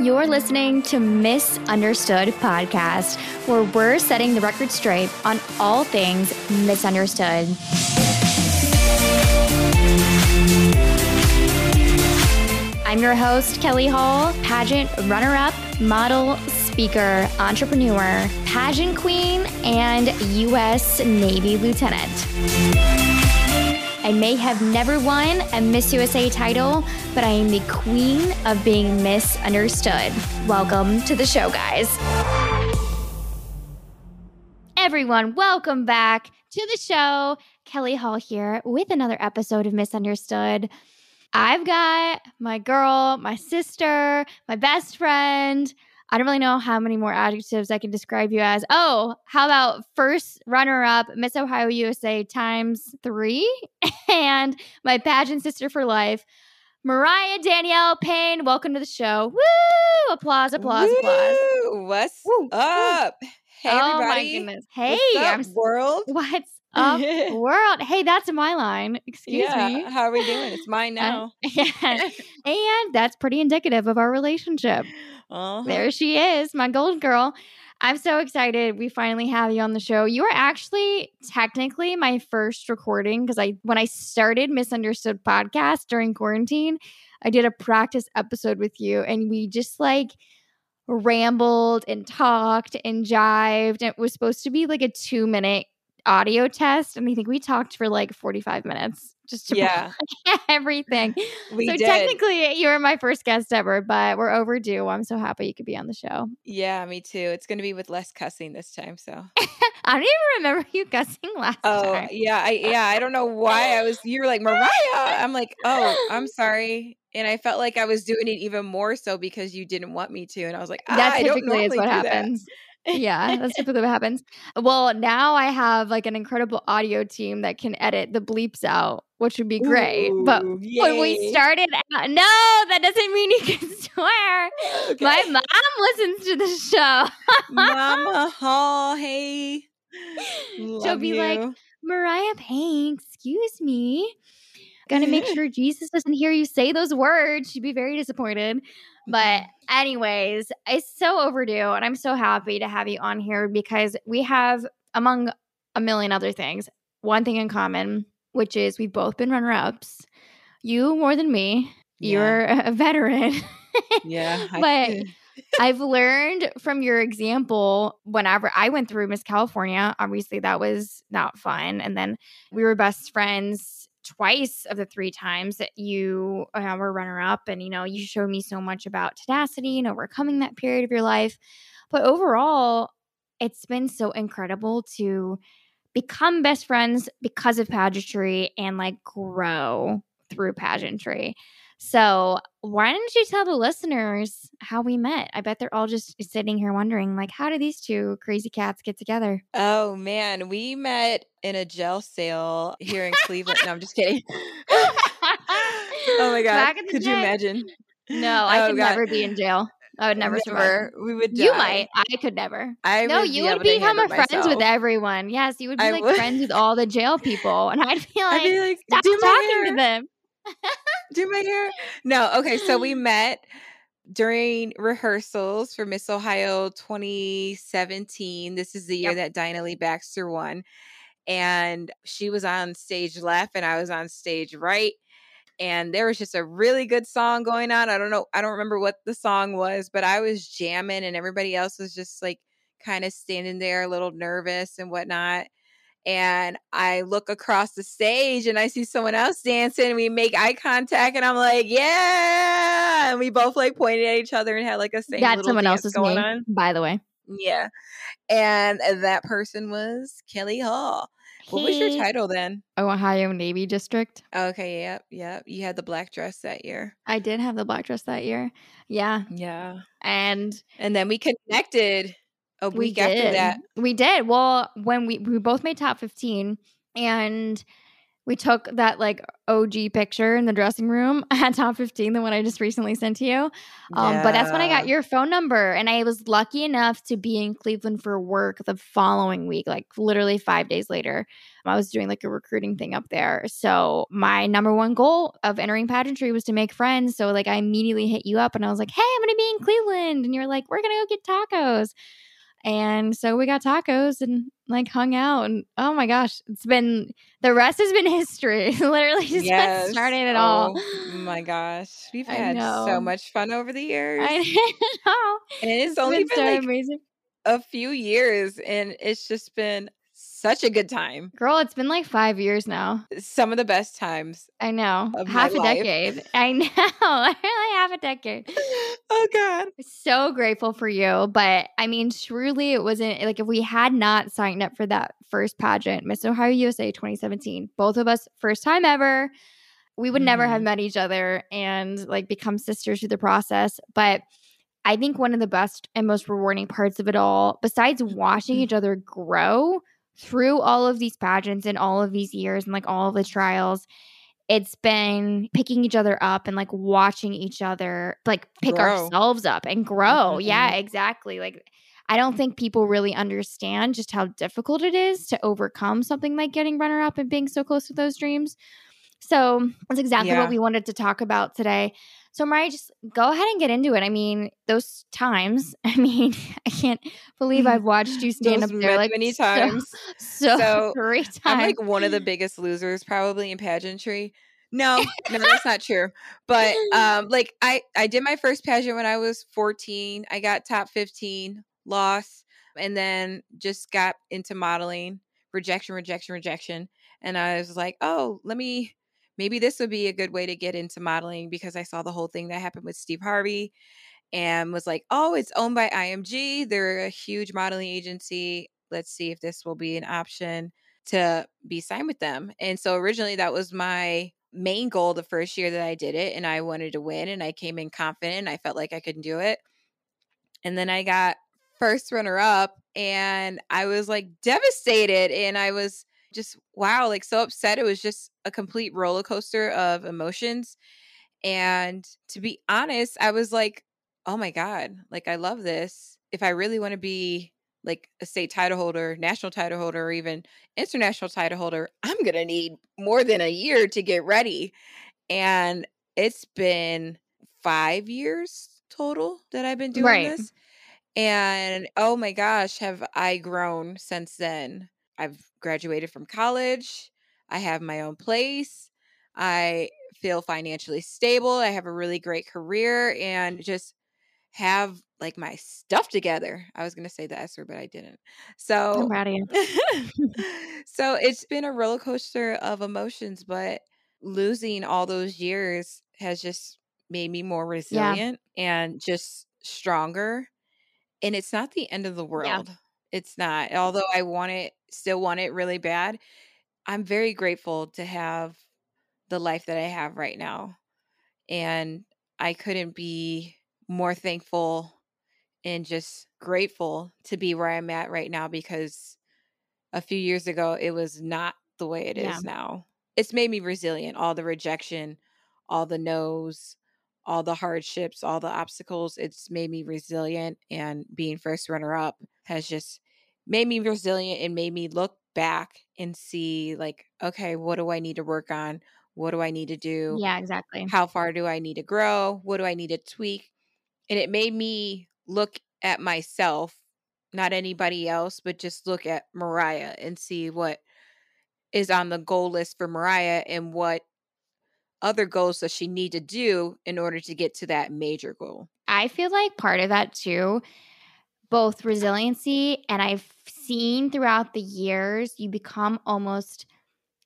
You're listening to Misunderstood Podcast, where we're setting the record straight on all things misunderstood. I'm your host, Kellie Hall, pageant runner up, model, speaker, entrepreneur, pageant queen, and U.S. Navy lieutenant. I may have never won a Miss USA title, but I am the queen of being misunderstood. Welcome to the show, guys. Everyone, welcome back to the show. Kellie Hall here with another episode of Misunderstood. I've got my girl, my sister, my best friend. I don't really know how many more adjectives I can describe you as. Oh, how about first runner up, Miss Ohio USA times three, and my pageant sister for life, Mariah Danielle Payne. Welcome to the show. Woo! Applause, applause, Woo! applause. What's Woo, up? Hey, oh my everybody. goodness. Hey, What's up, world. what's up, world? Hey, that's my line. Excuse yeah, me. how are we doing? It's mine now. Yeah. and that's pretty indicative of our relationship. Uh-huh. There she is, my gold girl. I'm so excited we finally have you on the show. You are actually technically my first recording because I when I started Misunderstood podcast during quarantine, I did a practice episode with you and we just like rambled and talked and jived. It was supposed to be like a 2 minute audio test and I think we talked for like 45 minutes just to Yeah, everything. we so did. technically, you were my first guest ever, but we're overdue. I'm so happy you could be on the show. yeah, me too. It's going to be with less cussing this time. So, I don't even remember you cussing last oh time. yeah, I yeah, I don't know why I was. You were like Mariah. I'm like, oh, I'm sorry. And I felt like I was doing it even more so because you didn't want me to. And I was like, ah, That I don't typically is what do that. happens. yeah, that's typically what happens. Well, now I have like an incredible audio team that can edit the bleeps out, which would be great. but Ooh, when we started, out, no, that doesn't mean you can swear. Okay. My mom listens to the show. Mama Hall, hey. She'll Love be like. Mariah Payne, excuse me. Gonna make mm-hmm. sure Jesus doesn't hear you say those words. She'd be very disappointed. But, mm-hmm. anyways, it's so overdue. And I'm so happy to have you on here because we have, among a million other things, one thing in common, which is we've both been runner ups. You more than me. Yeah. You're a veteran. yeah. But I've learned from your example whenever I went through Miss California, obviously that was not fun. And then we were best friends twice of the three times that you uh, were runner up. And, you know, you showed me so much about tenacity and overcoming that period of your life. But overall, it's been so incredible to become best friends because of pageantry and like grow through pageantry. So, why don't you tell the listeners how we met? I bet they're all just sitting here wondering, like, how do these two crazy cats get together? oh man, we met in a gel sale here in Cleveland. No, I'm just kidding. oh my god. Back in the Could you imagine? No, I Oh, could God. never be in jail. I would never, survive. We would You might. I could never. I no, would you be would become a friends with everyone. Yes, you would be I like would. friends with all the jail people, and I'd be like, I'd be like, stop do my talking hair. to them. do my hair. No, okay. So we met during rehearsals for Miss Ohio 2017. This is the year Yep. that Dinah Lee Baxter won. And she was on stage left and I was on stage right. And there was just a really good song going on. I don't know, I don't remember what the song was, but I was jamming and everybody else was just like kind of standing there a little nervous and whatnot and I look across the stage and I see someone else dancing. We make eye contact, and I'm like, "Yeah!" And we both like pointed at each other and had like a same That's someone else's going name, on. by the way. Yeah, and that person was Kellie Hall. What was your title then? Ohio Navy District. Okay, yep, yep. You had the black dress that year. I did have the black dress that year. Yeah. Yeah, And and then we connected a we week after that. We did. Well, when we we both made top 15 and we took that like OG picture in the dressing room at top 15, the one I just recently sent to you. Um, yeah. But that's when I got your phone number. And I was lucky enough to be in Cleveland for work the following week, like literally five days later. I was doing like a recruiting thing up there. So my number one goal of entering pageantry was to make friends. So like I immediately hit you up and I was like, hey, I'm going to be in Cleveland. And you're like, we're going to go get tacos. And so we got tacos and like hung out. And oh my gosh, it's been the rest has been history. Literally just yes. starting it oh, all. my gosh. We've had so much fun over the years. I know. And it's, it's only been, been so like amazing. a few years and it's just been such a good time. Girl, it's been like five years now. Some of the best times. I know. Half a life. decade. I know. really half a decade. Oh God. So grateful for you. But I mean, truly, it wasn't like if we had not signed up for that first pageant, Miss Ohio USA 2017, both of us, first time ever, we would mm-hmm. never have mm-hmm. met each other and like become sisters through the process. But I think one of the best and most rewarding parts of it all, besides watching mm-hmm. each other grow, through all of these pageants and all of these years and like all the trials, it's been picking each other up and like watching each other like pick grow. ourselves up and grow. Mm-hmm. Yeah, exactly. Like I don't think people really understand just how difficult it is to overcome something like getting runner up and being so close to those dreams. So that's exactly yeah. what we wanted to talk about today. So, Mariah, just go ahead and get into it. I mean, those times, I mean, I can't believe I've watched you stand up there like many times. So, so, so three times. I'm like one of the biggest losers probably in pageantry. No, no, that's not true. But um, like I, I did my first pageant when I was 14. I got top 15, lost, and then just got into modeling. Rejection, rejection, rejection. And I was like, oh, let me maybe this would be a good way to get into modeling because I saw the whole thing that happened with Steve Harvey and was like, oh, it's owned by IMG. They're a huge modeling agency. Let's see if this will be an option to be signed with them. And so originally that was my main goal the first year that I did it. And I wanted to win and I came in confident. and I felt like I could do it. And then I got first runner up and I was like devastated. And I was just wow, like so upset. It was just a complete roller coaster of emotions. And to be honest, I was like, oh my God, like I love this. If I really want to be like a state title holder, national title holder, or even international title holder, I'm going to need more than a year to get ready. And it's been five years total that I've been doing right. this. And oh my gosh, have I grown since then? I've graduated from college. I have my own place. I feel financially stable. I have a really great career and just have like my stuff together. I was going to say the S word, but I didn't. So, I'm proud of you. so it's been a roller coaster of emotions, but losing all those years has just made me more resilient yeah. and just stronger. And it's not the end of the world. Yeah. It's not. Mm. Although I want it, still want it really bad. I'm very grateful to have the life that I have right now. And I couldn't be more thankful and just grateful to be where I'm at right now because a few years ago it was not the way it yeah. is now. It's made me resilient. All the rejection, all the no's, all the hardships, all the obstacles. It's made me resilient. And being first runner up has just made me resilient and made me look back and see, like, okay, what do I need to work on? What do I need to do? Yeah, exactly. How far do I need to grow? What do I need to tweak? And it made me look at myself, not anybody else, but just look at Mariah and see what is on the goal list for Mariah and what other goals does she need to do in order to get to that major goal? I feel like part of that too, both resiliency and I've seen throughout the years, you become almost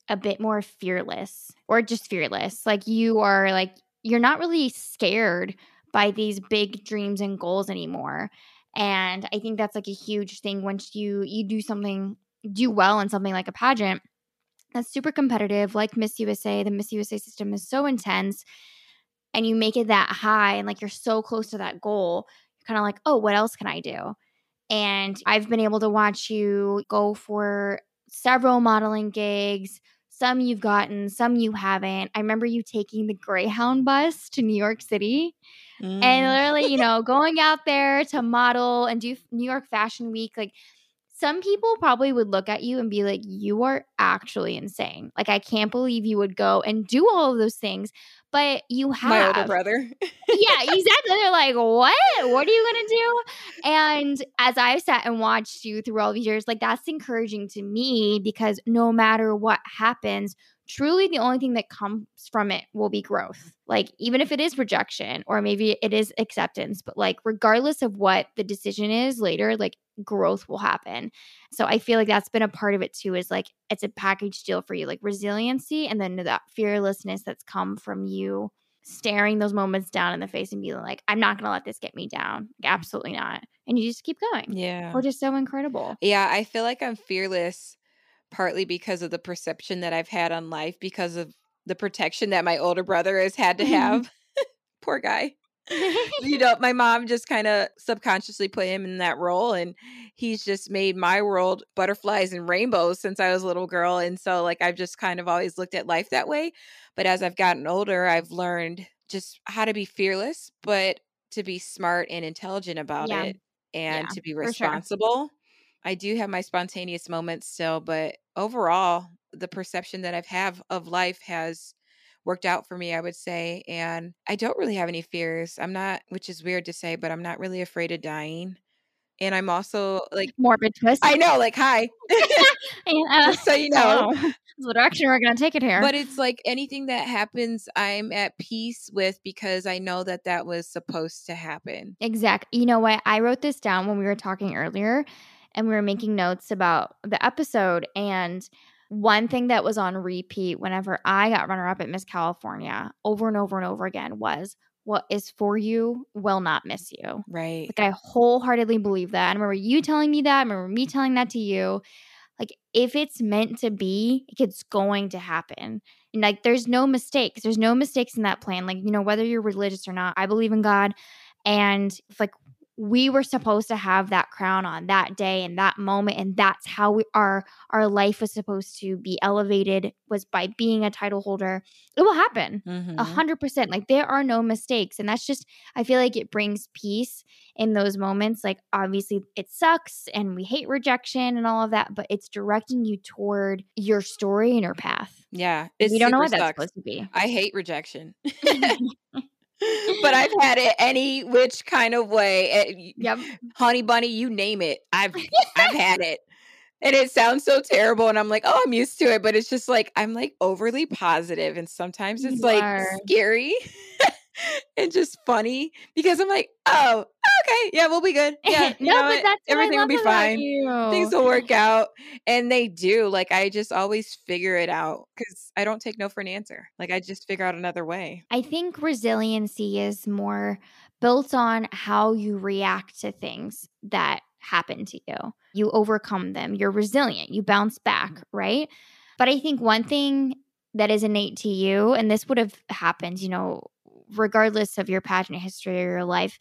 a bit more fearless or just fearless. Like you are like, you're not really scared by these big dreams and goals anymore. And I think that's like a huge thing once you you do something do well in something like a pageant that's super competitive, like Miss USA. The Miss USA system is so intense, and you make it that high, and like you're so close to that goal. Kind of like, oh, what else can I do? And I've been able to watch you go for several modeling gigs, some you've gotten, some you haven't. I remember you taking the Greyhound bus to New York City mm. and literally, you know, going out there to model and do New York Fashion Week. Like, some people probably would look at you and be like, You are actually insane. Like, I can't believe you would go and do all of those things. But you have my older brother. yeah, exactly. They're like, What? What are you going to do? And as I've sat and watched you through all these years, like, that's encouraging to me because no matter what happens, truly the only thing that comes from it will be growth. Like, even if it is rejection or maybe it is acceptance, but like, regardless of what the decision is later, like, growth will happen. So I feel like that's been a part of it too, is like, it's a package deal for you, like resiliency and then that fearlessness that's come from you staring those moments down in the face and being like, I'm not going to let this get me down. Like, absolutely not. And you just keep going. Yeah. Which is so incredible. Yeah. I feel like I'm fearless partly because of the perception that I've had on life, because of the protection that my older brother has had to have. Poor guy. you know, my mom just kind of subconsciously put him in that role, and he's just made my world butterflies and rainbows since I was a little girl. And so, like, I've just kind of always looked at life that way. But as I've gotten older, I've learned just how to be fearless, but to be smart and intelligent about yeah. it and yeah, to be responsible. Sure. I do have my spontaneous moments still, but overall, the perception that I've have of life has worked out for me, I would say. And I don't really have any fears. I'm not, which is weird to say, but I'm not really afraid of dying. And I'm also like morbid twist. I know, like hi. uh, so you know, the direction we're gonna take it here. But it's like anything that happens, I'm at peace with because I know that that was supposed to happen. Exactly. You know what? I wrote this down when we were talking earlier and we were making notes about the episode. And one thing that was on repeat whenever I got runner up at Miss California over and over and over again was what is for you will not miss you. Right. Like I wholeheartedly believe that. I remember you telling me that. I remember me telling that to you. Like if it's meant to be, it's going to happen. And like there's no mistakes. There's no mistakes in that plan. Like, you know, whether you're religious or not, I believe in God. And like we were supposed to have that crown on that day and that moment and that's how we, our our life was supposed to be elevated was by being a title holder. It will happen. A mm-hmm. hundred percent. Like there are no mistakes and that's just i feel like it brings peace in those moments. Like obviously it sucks and we hate rejection and all of that but it's directing you toward your story and your path. Yeah we don't know what sucks. that's supposed to be. I hate rejection but I've had it any which kind of way. Eh, yep. Honey bunny, you name it. I've I've had it. And it sounds so terrible. And I'm like, oh, I'm used to it. But it's just like I'm like overly positive and sometimes it's you like are. scary. and just funny because I'm like, oh, okay, yeah, we'll be good. Yeah, no, but what? that's everything will be fine. Things will work out, and they do. Like I just always figure it out because I don't take no for an answer. Like I just figure out another way. I think resiliency is more built on how you react to things that happen to you. You overcome them. You're resilient. You bounce back, mm-hmm. right? But I think one thing that is innate to you, and this would have happened, you know, regardless of your pageant history or your life,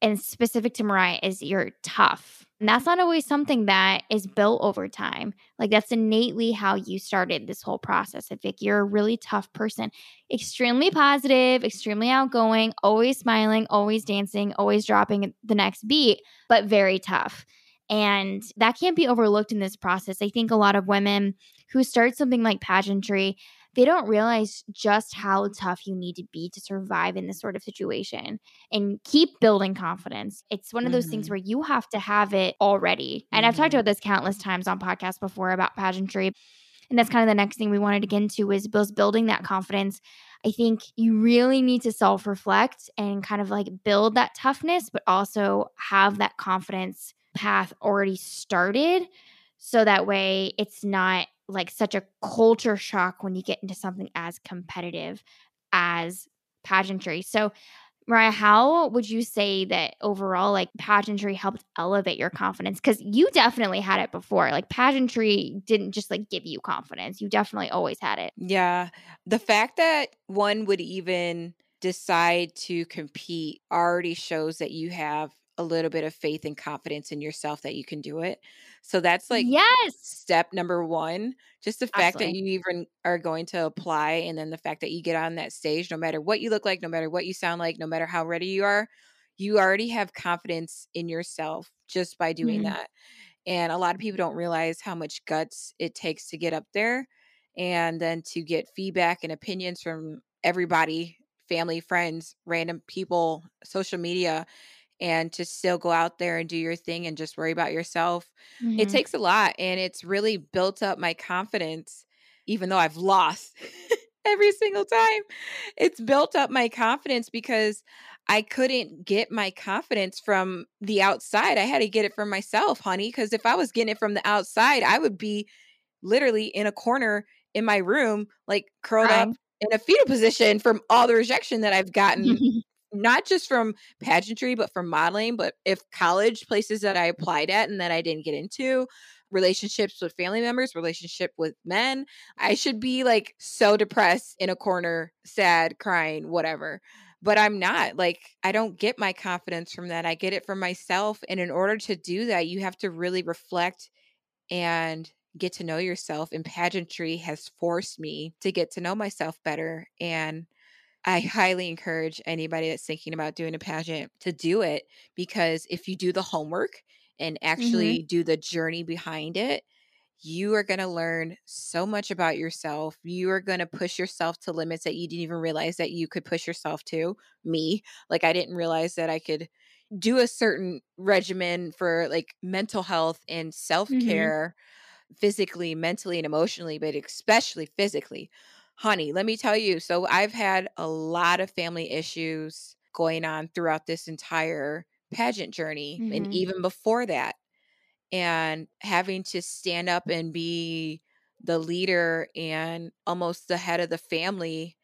and specific to Mariah, is you're tough. And that's not always something that is built over time. Like that's innately how you started this whole process. I think you're a really tough person, extremely positive, extremely outgoing, always smiling, always dancing, always dropping the next beat, but very tough. And that can't be overlooked in this process. I think a lot of women who start something like pageantry, they don't realize just how tough you need to be to survive in this sort of situation and keep building confidence. It's one of those mm-hmm. things where you have to have it already. And mm-hmm. I've talked mm-hmm. about this countless times on podcasts before about pageantry. And that's kind of the next thing we wanted to get into is building that confidence. I think you really need to self reflect and kind of like build that toughness, but also have that confidence path already started. So that way it's not like such a culture shock when you get into something as competitive as pageantry. So, Mariah, how would you say that overall, like pageantry helped elevate your confidence? Because you definitely had it before. Like pageantry didn't just like give you confidence, you definitely always had it. Yeah. The fact that one would even decide to compete already shows that you have a little bit of faith and confidence in yourself that you can do it. So that's like yes. step number one. Just the fact Absolutely. that you even are going to apply, and then the fact that you get on that stage, no matter what you look like, no matter what you sound like, no matter how ready you are, you already have confidence in yourself just by doing Mhm. that. And a lot of people don't realize how much guts it takes to get up there and then to get feedback and opinions from everybody family, friends, random people, social media, and to still go out there and do your thing and just worry about yourself. It Mhm. takes a lot and it's really built up my confidence, even though I've lost every single time. It's built up my confidence because I couldn't get my confidence from the outside. I had to get it from myself, honey. Because if I was getting it from the outside, I would be literally in a corner in my room, like curled up in a fetal position from all the rejection that I've gotten, not just from pageantry, but from modeling. But if college places that I applied at and that I didn't get into, relationships with family members, relationship with men, I should be like so depressed in a corner, sad, crying, whatever. But I'm not. Like, I don't get my confidence from that. I get it from myself. And in order to do that, you have to really reflect and get to know yourself. And pageantry has forced me to get to know myself better. And I highly encourage anybody that's thinking about doing a pageant to do it because if you do the homework and mm-hmm. actually do the journey behind it, you are going to learn so much about yourself. You are going to push yourself to limits that you didn't even realize that you could push yourself to. Me, like, I didn't realize that I could do a certain regimen for like mental health and mm-hmm. self care physically, mentally, and emotionally, but especially physically. Honey, let me tell you. So, I've had a lot of family issues going on throughout this entire pageant journey and Mhm. even before that. And having to stand up and be the leader and almost the head of the family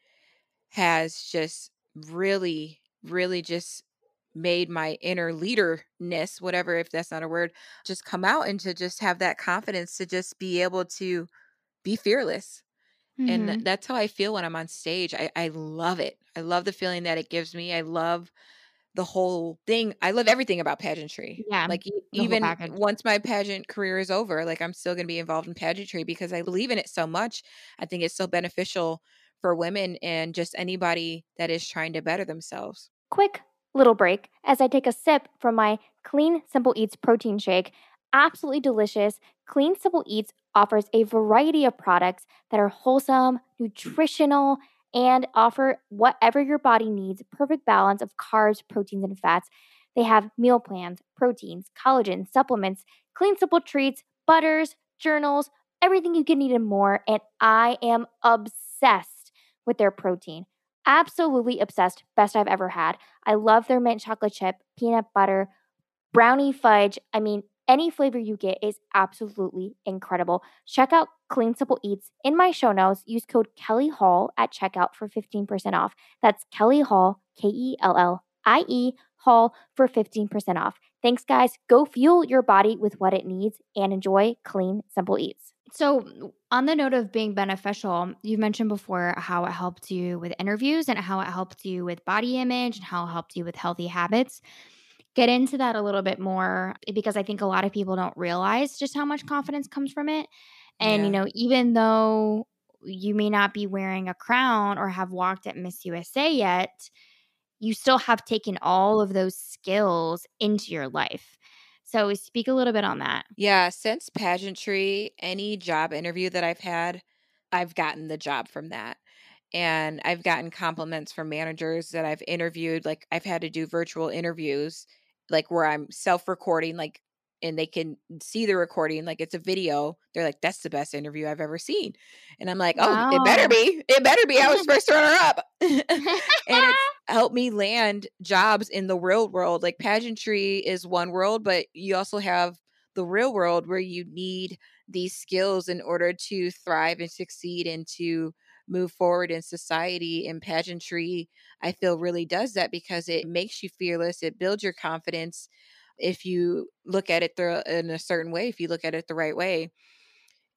has just really, really just made my inner leaderness, whatever, if that's not a word, just come out and to just have that confidence to just be able to be fearless. And th- Mhm. that's how I feel when I'm on stage. I, I love it. I love the feeling that it gives me. I love the whole thing. I love everything about pageantry. Yeah, Like even once my pageant career is over, like I'm still going to be involved in pageantry because I believe in it so much. I think it's so beneficial for women and just anybody that is trying to better themselves. Quick little break as I take a sip from my Clean Simple Eats protein shake. Absolutely delicious. Clean Simple Eats offers a variety of products that are wholesome, nutritional, and offer whatever your body needs perfect balance of carbs, proteins, and fats. They have meal plans, proteins, collagen, supplements, clean, simple treats, butters, journals, everything you can need and more. And I am obsessed with their protein. Absolutely obsessed. Best I've ever had. I love their mint chocolate chip, peanut butter, brownie fudge. I mean, any flavor you get is absolutely incredible. Check out Clean Simple Eats in my show notes. Use code Kellie Hall at checkout for 15% off. That's Kellie Hall, K E L L I E Hall for 15% off. Thanks, guys. Go fuel your body with what it needs and enjoy Clean Simple Eats. So, on the note of being beneficial, you've mentioned before how it helped you with interviews and how it helped you with body image and how it helped you with healthy habits. Get into that a little bit more eh, because I think a lot of people don't realize just how much confidence comes from it. And, you know, even though you may not be wearing a crown or have walked at Miss USA yet, you still have taken all of those skills into your life. So, speak a little bit on that. Yeah, since pageantry, any job interview that I've had, I've gotten the job from that. And I've gotten compliments from managers that I've interviewed. Like, I've had to do virtual interviews, like where I'm self recording, like, and they can see the recording, like it's a video. They're like, that's the best interview I've ever seen. And I'm like, oh, it better be. It better be. I was first runner up. and it's helped me land jobs in the real world. Like pageantry is one world, but you also have the real world where you need these skills in order to thrive and succeed and to move forward in society. And pageantry, I feel, really does that because it makes you fearless, it builds your confidence if you look at it through in a certain way, if you look at it the right way.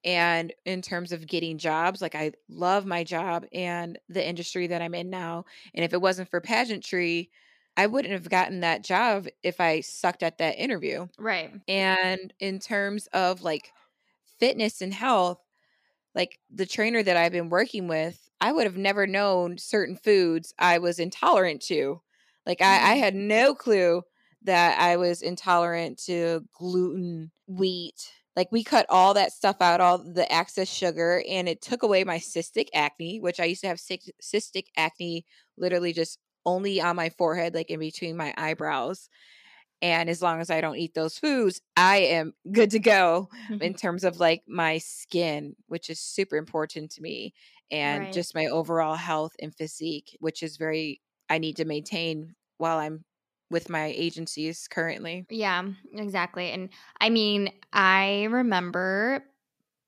And in terms of getting jobs, like I love my job and the industry that I'm in now. And if it wasn't for pageantry, I wouldn't have gotten that job if I sucked at that interview. Right. And in terms of like fitness and health, like the trainer that I've been working with, I would have never known certain foods I was intolerant to. Like I, I Mhm. had no clue that I was intolerant to gluten, wheat. Like we cut all that stuff out, all the excess sugar, and it took away my cystic acne, which I used to have cystic acne literally just only on my forehead, like in between my eyebrows. And as long as I don't eat those foods, I am good to go mm-hmm. in terms of like my skin, which is super important to me, and Right. just my overall health and physique, which is very, I need to maintain while I'm with my agencies currently. Yeah, exactly. And I mean, I remember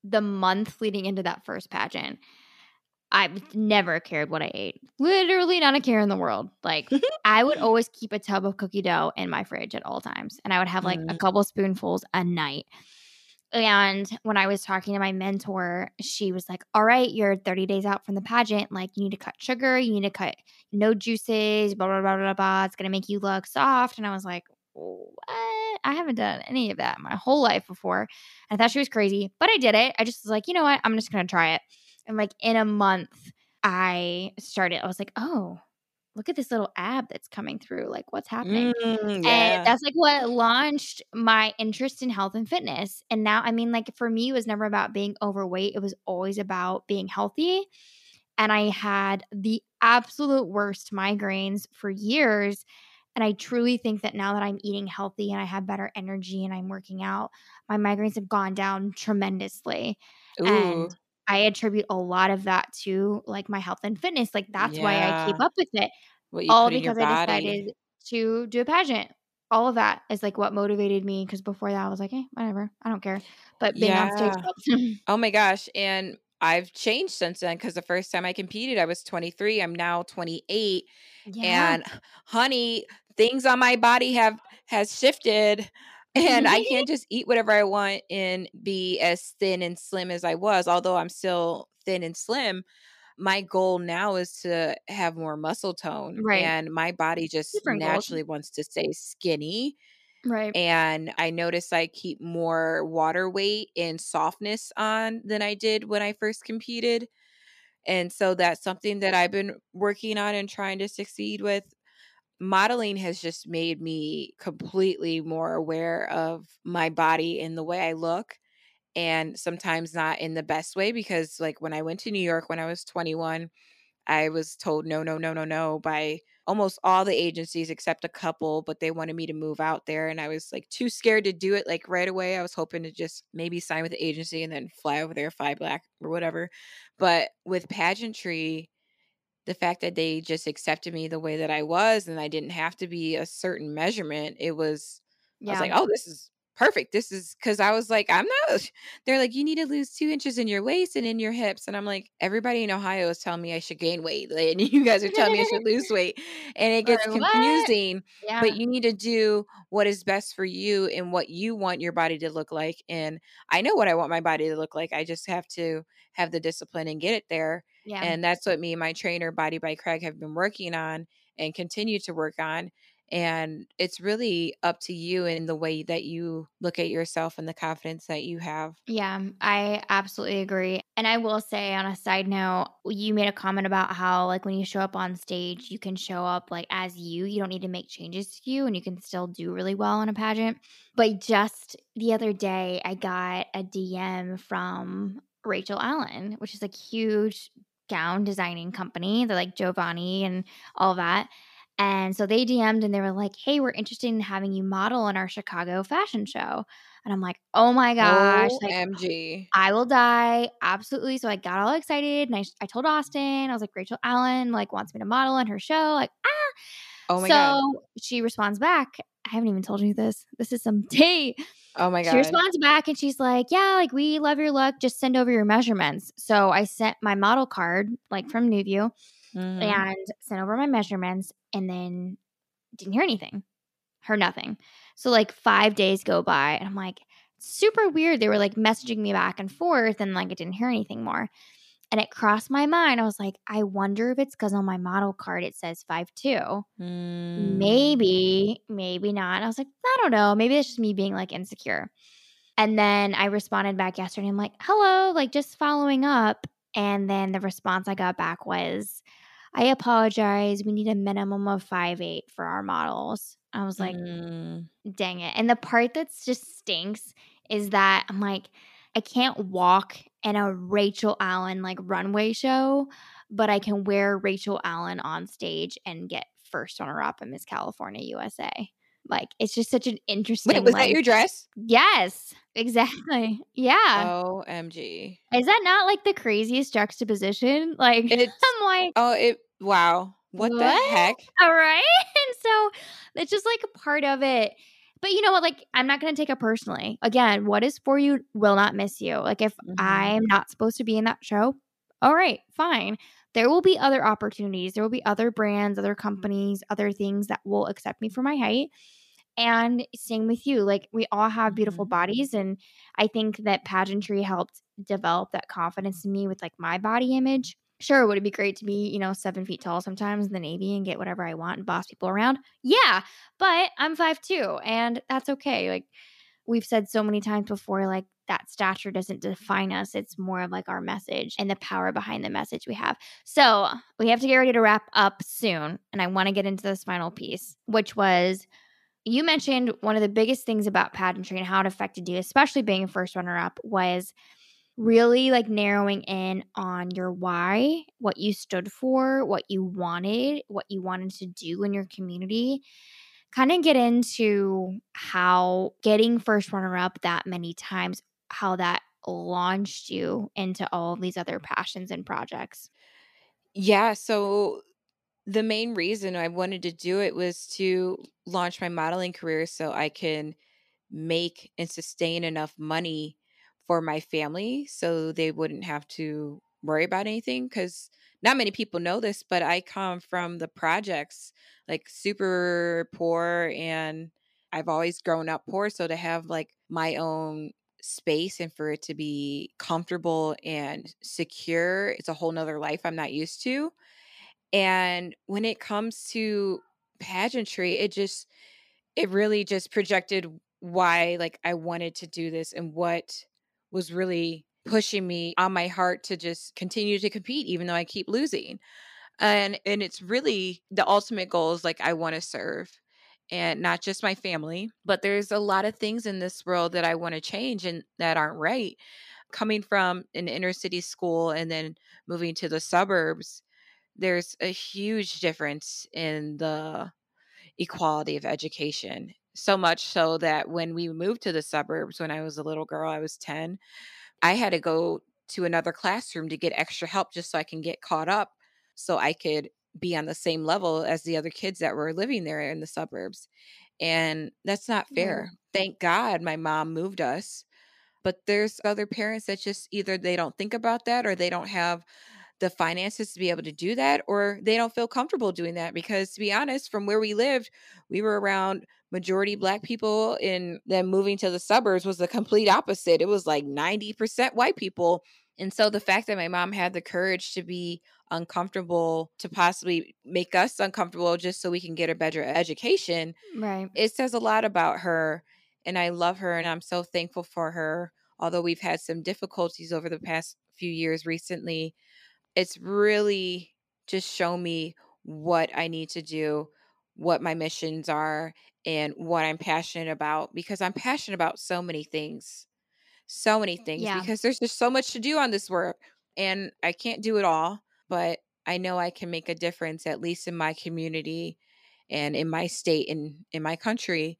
the month leading into that first pageant. I've never cared what I ate. Literally not a care in the world. Like I would always keep a tub of cookie dough in my fridge at all times. And I would have like a Mhm. couple spoonfuls a night. And when I was talking to my mentor, she was like, All right, you're 30 days out from the pageant. Like, you need to cut sugar, you need to cut no juices, blah, blah, blah, blah, blah. It's going to make you look soft. And I was like, What? I haven't done any of that my whole life before. I thought she was crazy, but I did it. I just was like, You know what? I'm just going to try it. And like in a month, I started, I was like, Oh, look at this little ab that's coming through. Like, what's happening? Mm, yeah. And that's like what launched my interest in health and fitness. And now, I mean, like for me, it was never about being overweight, it was always about being healthy. And I had the absolute worst migraines for years. And I truly think that now that I'm eating healthy and I have better energy and I'm working out, my migraines have gone down tremendously. Ooh. And I attribute a lot of that to like my health and fitness. Like that's why I keep up with it all put in your because I decided to do a pageant. All of that is like what motivated me because before that I was like, hey, whatever, I don't care. But being on stage, Oh my gosh. And I've changed since then because the first time I competed, I was 23. I'm now 28. yeah, And honey, things on my body have has shifted. And I can't just eat whatever I want and be as thin and slim as I was, although I'm still thin and slim. My goal now is to have more muscle tone. Right. And my body just Different goals. naturally wants to stay skinny. right. and I notice I keep more water weight and softness on than I did when I first competed. And so that's something that I've been working on and trying to succeed with. Modeling has just made me completely more aware of my body and the way I look. And sometimes not in the best way because, like, when I went to New York when I was 21, I was told no, no, no, no, no by almost all the agencies except a couple, but they wanted me to move out there. And I was like too scared to do it like right away. I was hoping to just maybe sign with the agency and then fly over there, fly black or whatever. But with pageantry, the fact that they just accepted me the way that I was and I didn't have to be a certain measurement, it was, I was like, oh, this is perfect. This is because I was like, I'm not. They're like, you need to lose two inches in your waist and in your hips. And I'm like, everybody in Ohio is telling me I should gain weight. And you guys are telling me I should lose weight. And it gets confusing. yeah. But you need to do what is best for you and what you want your body to look like. And I know what I want my body to look like. I just have to have the discipline and get it there. Yeah. And that's what me and my trainer, Body by Craig, have been working on and continue to work on. And it's really up to you and the way that you look at yourself and the confidence that you have. Yeah, mm, I absolutely agree. And I will say, on a side note, you made a comment about how, like, when you show up on stage, you can show up like as you. You don't need to make changes to you, and you can still do really well in a pageant. But just the other day, I got a DM from Rachel Allan, which is like huge gown designing company. They're like Jovani and all that. And so they DM'd and they were like, hey, we're interested in having you model in our Chicago fashion show. And I'm like, oh my gosh, like OMG. I will die. Absolutely. So I got all excited and I, I told Austin, I was like, Rachel Allan like wants me to model in her show. Like, ah. Oh my so God. she responds back. I haven't even told you this. This is some tea. Oh my God. She responds back and she's like, Yeah, like we love your look. Just send over your measurements. So I sent my model card, like from Newview, Mhm. and sent over my measurements and then didn't hear anything. Heard nothing. So like five days go by and I'm like, super weird. They were like messaging me back and forth and like I didn't hear anything more. And it crossed my mind. I was like, I wonder if it's because on my model card it says five two. Mm. Maybe, maybe not. And I was like, I don't know. Maybe it's just me being like insecure. And then I responded back yesterday. I'm like, hello, like just following up. And then the response I got back was, I apologize. We need a minimum of five eight for our models. I was like, Mm. dang it. And the part that's just stinks is that I'm like, I can't walk in a Rachel Allan like runway show, but I can wear Rachel Allan on stage and get first runner up in Miss California USA. Like it's just such an interesting. Wait, was like, that your dress? Yes, exactly. Yeah. OMG. Is that not like the craziest juxtaposition? Like It's I'm like, oh it wow. What, the heck? all right. And so it's just like a part of it. But you know what? Like, I'm not going to take it personally. Again, what is for you will not miss you. Like, if Mhm. I'm not supposed to be in that show, all right, fine. There will be other opportunities. There will be other brands, other companies, other things that will accept me for my height. And same with you. Like, we all have beautiful Mhm. bodies. And I think that pageantry helped develop that confidence in me with like my body image. Sure, would it be great to be, you know, seven feet tall sometimes in the Navy and get whatever I want and boss people around? Yeah, but I'm five two, and that's okay. Like we've said so many times before, like that stature doesn't define us. It's more of like our message and the power behind the message we have. So we have to get ready to wrap up soon. And I want to get into this final piece, which was you mentioned one of the biggest things about pageantry and how it affected you, especially being a first runner up, was really like narrowing in on your why, what you stood for, what you wanted, what you wanted to do in your community. Kind of get into how getting first runner up that many times, how that launched you into all of these other passions and projects. Yeah, so the main reason I wanted to do it was to launch my modeling career so I can make and sustain enough money for my family so they wouldn't have to worry about anything cuz not many people know this but I come from the projects like super poor and I've always grown up poor so to have like my own space and for it to be comfortable and secure it's a whole nother life I'm not used to and when it comes to pageantry, it just it really just projected why like I wanted to do this and what was really pushing me on my heart to just continue to compete even though I keep losing. And and it's really the ultimate goal is like I want to serve and not just my family, but there's a lot of things in this world that I want to change and that aren't right. Coming from an inner city school and then moving to the suburbs, there's a huge difference in the equality of education. So much so that when we moved to the suburbs, when I was a little girl, I was 10, I had to go to another classroom to get extra help just so I can get caught up so I could be on the same level as the other kids that were living there in the suburbs. And that's not Yeah. fair. Thank God my mom moved us. But there's other parents that just either they don't think about that or they don't have the finances to be able to do that or they don't feel comfortable doing that because to be honest from where we lived we were around majority black people and then moving to the suburbs was the complete opposite it was like 90% white people and so the fact that my mom had the courage to be uncomfortable to possibly make us uncomfortable just so we can get a better education Right. it says a lot about her and I love her and I'm so thankful for her. Although we've had some difficulties over the past few years recently, it's really just show me what I need to do, what my missions are, and what I'm passionate about because I'm passionate about so many things. So many things Yeah. because there's just so much to do on this work and I can't do it all, but I know I can make a difference at least in my community and in my state and in my country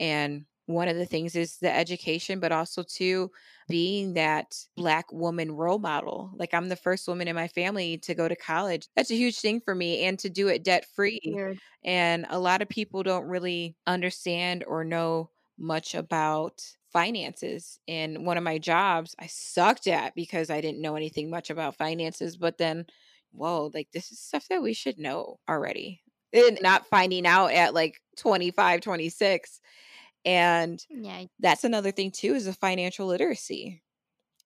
and one of the things is the education but also to being that black woman role model like i'm the first woman in my family to go to college that's a huge thing for me and to do it debt free Weird. and a lot of people don't really understand or know much about finances and one of my jobs i sucked at because i didn't know anything much about finances but then whoa like this is stuff that we should know already and not finding out at like 25 26 and Yeah. that's another thing too is the financial literacy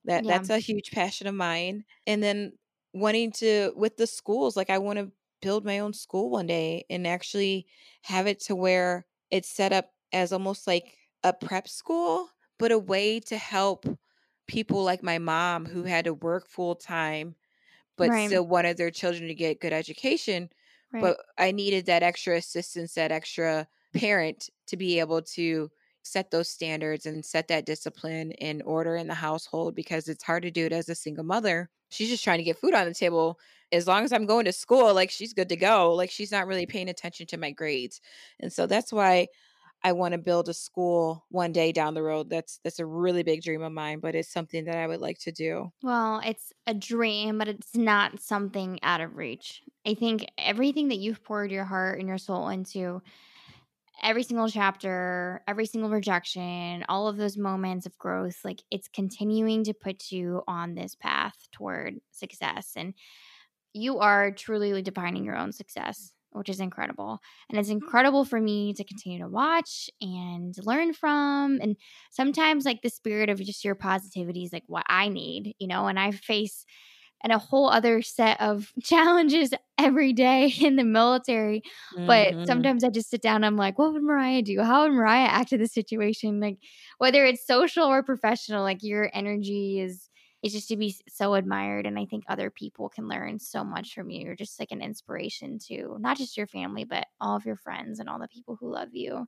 That Yeah. that's a huge passion of mine. And then wanting to with the schools, like I want to build my own school one day and actually have it to where it's set up as almost like a prep school, but a way to help people like my mom who had to work full time but Right. still wanted their children to get good education Right. but I needed that extra assistance, that extra parent to be able to set those standards and set that discipline and order in the household because it's hard to do it as a single mother. She's just trying to get food on the table. As long as I'm going to school, like she's good to go. Like she's not really paying attention to my grades. And so that's why I want to build a school one day down the road. That's that's a really big dream of mine, but it's something that I would like to do. Well, it's a dream, but it's not something out of reach. I think everything that you've poured your heart and your soul into, every single chapter, every single rejection, all of those moments of growth, like it's continuing to put you on this path toward success. And you are truly defining your own success, which is incredible. And it's mm-hmm. incredible for me to continue to watch and learn from. And sometimes, like, the spirit of just your positivity is like what I need, you know, and I face and a whole other set of challenges every day in the military. But Mhm. sometimes I just sit down I'm like, what would Mariah do? How would Mariah act in this situation? Like, whether it's social or professional, like your energy is is just to be so admired and i think other people can learn so much from you you're just like an inspiration to not just your family but all of your friends and all the people who love you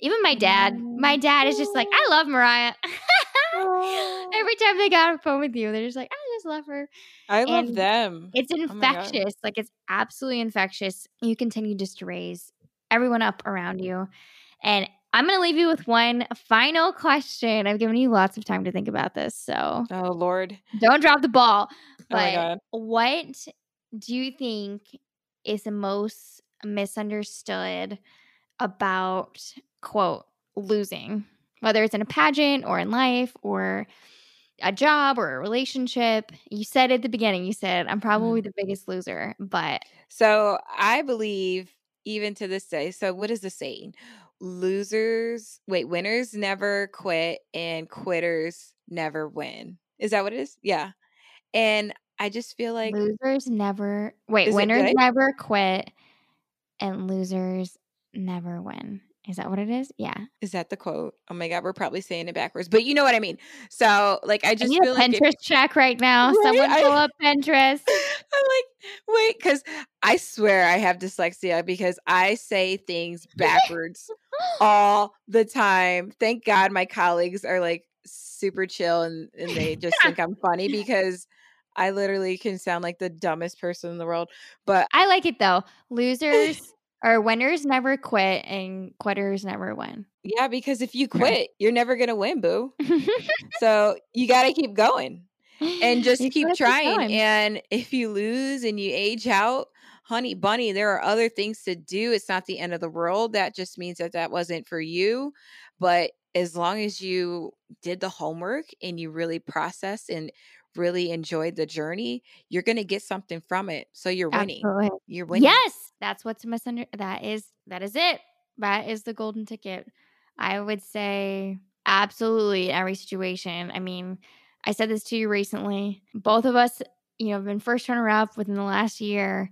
even my dad my dad is just like i love mariah every oh. time they got on the phone with you they're just like i just love her I love them. it's Oh infectious like it's absolutely infectious you continue just to raise everyone up around you and i'm going to leave you with one final question i've given you lots of time to think about this so Oh Lord. don't drop the ball. Oh But God. what do you think is the most misunderstood about quote losing, whether it's in a pageant or in life or a job or a relationship? You said at the beginning, you said, I'm mm-hmm. probably the biggest loser, but So I believe even to this day. So what is the saying? Losers, wait, winners never quit and quitters never win. Is that what it is? Yeah. And I just feel like losers never wait, winners never quit and losers never win. Is that what it is? Yeah. is that the quote? Oh my god, we're probably saying it backwards, but you know what I mean. So like I I just need a feel like Pinterest check right now. Right? Someone I- pull up Pinterest. I'm like, wait, because I swear I have dyslexia because I say things backwards all the time. Thank God my colleagues are like super chill and, and they just think I'm funny because I literally can sound like the dumbest person in the world. But I like it though. Losers or winners never quit and quitters never win. yeah, because if you quit, you're never gonna win, boo. So you gotta keep going. and just You keep trying. going. And if you lose and you age out, honey bunny, there are other things to do. It's not the end of the world. That just means that that wasn't for you. But as long as you did the homework and you really processed and really enjoyed the journey, you're going to get something from it. So you're winning. Absolutely. You're winning. Yes, that's what's misunder. That is that is it. That is the golden ticket. I would say absolutely in every situation. I mean, I said this to you recently. Both of us, you know, have been first runner up within the last year.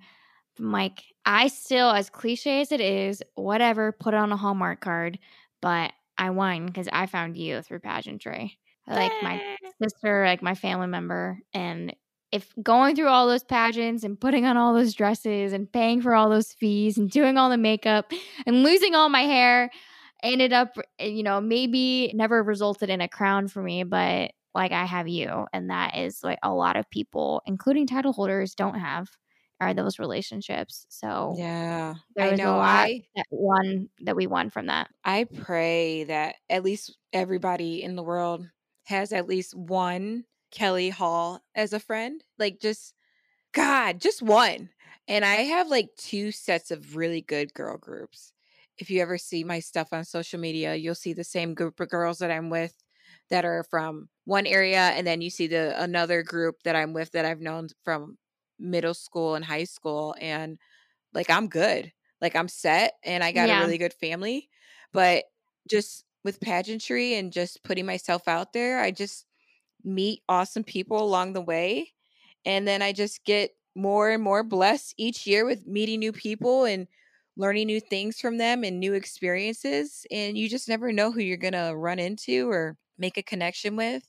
I'm like, I still, as cliche as it is, whatever, put it on a Hallmark card, but I won because I found you through pageantry. Like my sister, like my family member, and if going through all those pageants and putting on all those dresses and paying for all those fees and doing all the makeup and losing all my hair ended up, eh, you know, maybe never resulted in a crown for me, but like I have you. And that is like a lot of people, including title holders, don't have are those relationships. So Yeah. there I know. a lot I that won that we won from that. I pray that at least everybody in the world has at least one Kellie Hall as a friend. Like just God, just one. And I have like two sets of really good girl groups. If you ever see my stuff on social media, you'll see the same group of girls that I'm with that are from one area and then you see the another group that I'm with that I've known from middle school and high school and like I'm good. Like I'm set and I got Yeah. a really good family. But just with pageantry and just putting myself out there, I just meet awesome people along the way. And then I just get more and more blessed each year with meeting new people and learning new things from them and new experiences. And you just never know who you're going to run into or make a connection with.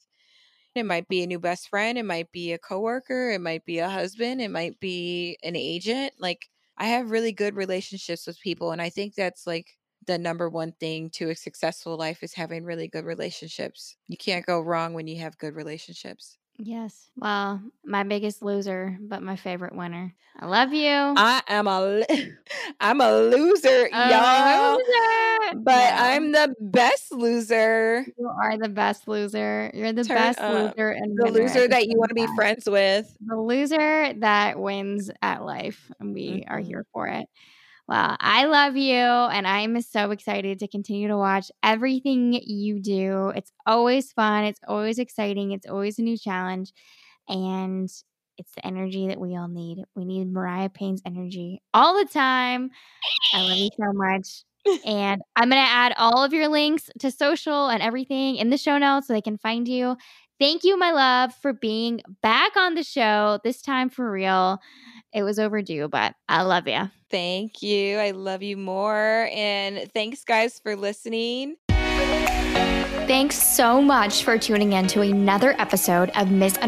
It might be a new best friend, it might be a coworker, it might be a husband, it might be an agent. Like I have really good relationships with people and I think that's like the number one thing to a successful life is having really good relationships. You can't go wrong when you have good relationships. Yes. Well, my biggest loser, but my favorite winner. I love you. I am a I'm a loser, y'all. Loser. But yeah. I'm the best loser. You are the best loser. You're the Turn best up. loser and the loser that you want to be friends with. The loser that wins at life. And we mm-hmm. are here for it. Well, I love you, and I'm so excited to continue to watch everything you do. It's always fun, it's always exciting, it's always a new challenge, and it's the energy that we all need. We need Mariah Payne's energy all the time. I love you so much. and I'm going to add all of your links to social and everything in the show notes so they can find you. Thank you, my love, for being back on the show, this time for real. It was overdue, but I love you. Thank you. I love you more. And thanks, guys, for listening. Thanks so much for tuning in to another episode of Misunderstood